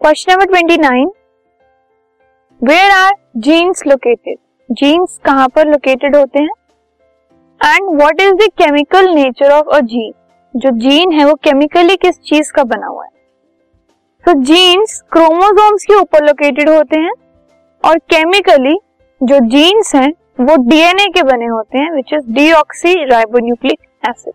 Question number twenty nine where are genes located genes कहाँ पर located होते हैं? And what is the chemical nature of a gene जो gene है वो केमिकली किस चीज़ का बना हुआ है? तो जीन्स क्रोमोसोम्स के ऊपर लोकेटेड होते हैं और केमिकली जो जीन्स हैं वो डीएनए के बने होते हैं which is deoxyribonucleic acid